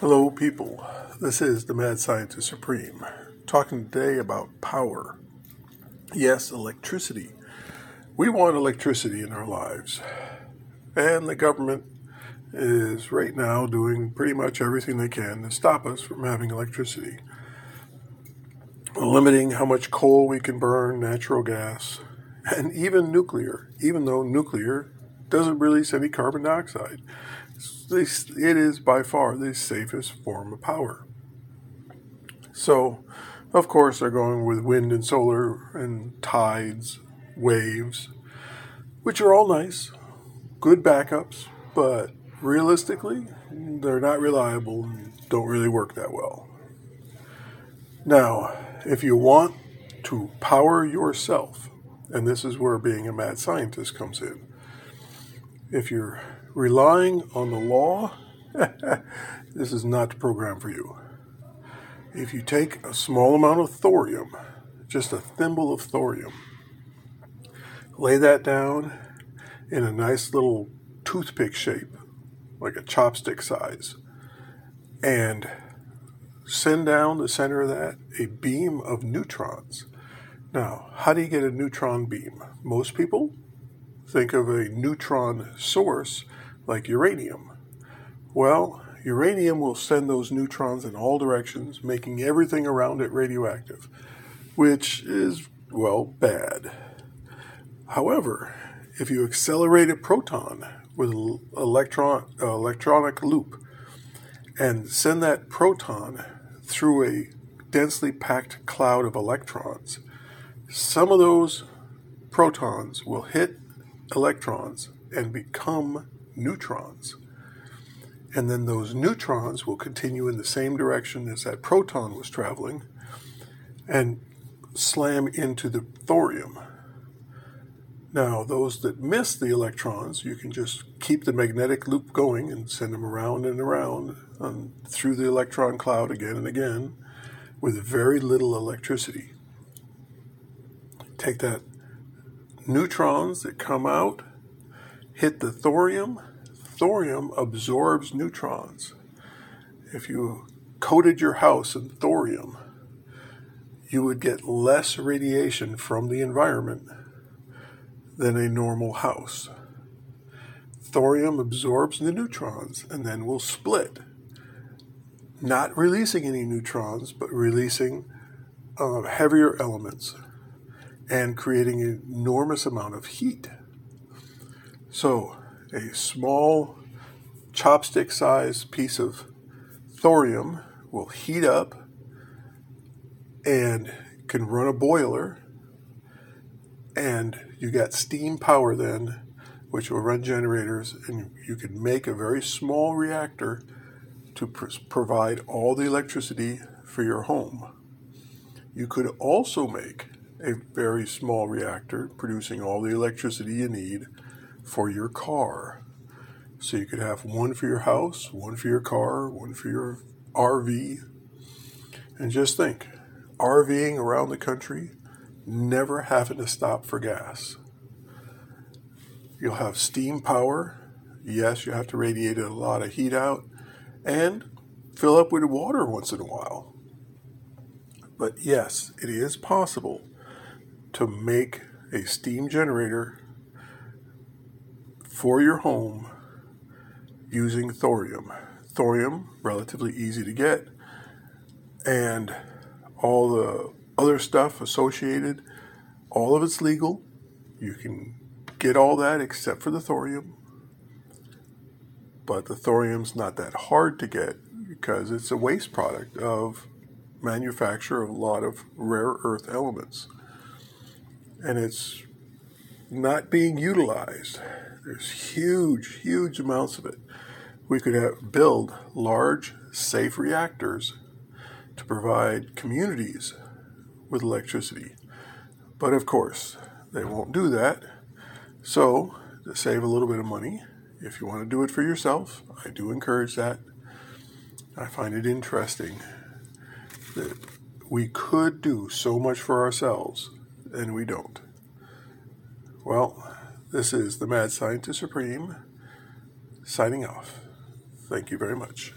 Hello, people. This is the Mad Scientist Supreme, talking today about power. Yes, electricity. We want electricity in our lives, and the government is right now doing pretty much everything they can to stop us from having electricity. Limiting how much coal we can burn, natural gas, and even nuclear, even though nuclear doesn't release any carbon dioxide it is by far the safest form of power. So, of course, they're going with wind and solar and tides, waves, which are all nice, good backups, but realistically, they're not reliable and don't really work that well. Now, if you want to power yourself, and this is where being a mad scientist comes in, if you're relying on the law, this is not the program for you. If you take a small amount of thorium, just a thimble of thorium, lay that down in a nice little toothpick shape, like a chopstick size, and send down the center of that a beam of neutrons. Now, how do you get a neutron beam? Most people think of a neutron source like uranium. Well, uranium will send those neutrons in all directions, making everything around it radioactive, which is, well, bad. However, if you accelerate a proton with an electron, uh, electronic loop and send that proton through a densely packed cloud of electrons, some of those protons will hit electrons and become neutrons. And then those neutrons will continue in the same direction as that proton was traveling and slam into the thorium. Now, those that miss the electrons, you can just keep the magnetic loop going and send them around and around and through the electron cloud again and again with very little electricity. Take that neutrons that come out hit the thorium, thorium absorbs neutrons. If you coated your house in thorium, you would get less radiation from the environment than a normal house. Thorium absorbs the neutrons and then will split, not releasing any neutrons, but releasing uh, heavier elements and creating an enormous amount of heat. So, a small chopstick sized piece of thorium will heat up and can run a boiler, and you got steam power then, which will run generators, and you can make a very small reactor to pr- provide all the electricity for your home. You could also make a very small reactor producing all the electricity you need for your car. So you could have one for your house, one for your car, one for your RV. And just think RVing around the country, never having to stop for gas. You'll have steam power. Yes, you have to radiate a lot of heat out and fill up with water once in a while. But yes, it is possible to make a steam generator for your home using thorium. Thorium, relatively easy to get, and all the other stuff associated, all of it's legal. You can get all that except for the thorium. But the thorium's not that hard to get because it's a waste product of manufacture of a lot of rare earth elements. And it's not being utilized. There's huge, huge amounts of it. We could have, build large, safe reactors to provide communities with electricity. But of course, they won't do that. So, to save a little bit of money, if you want to do it for yourself, I do encourage that. I find it interesting that we could do so much for ourselves and we don't. Well, this is the Mad Scientist Supreme signing off. Thank you very much.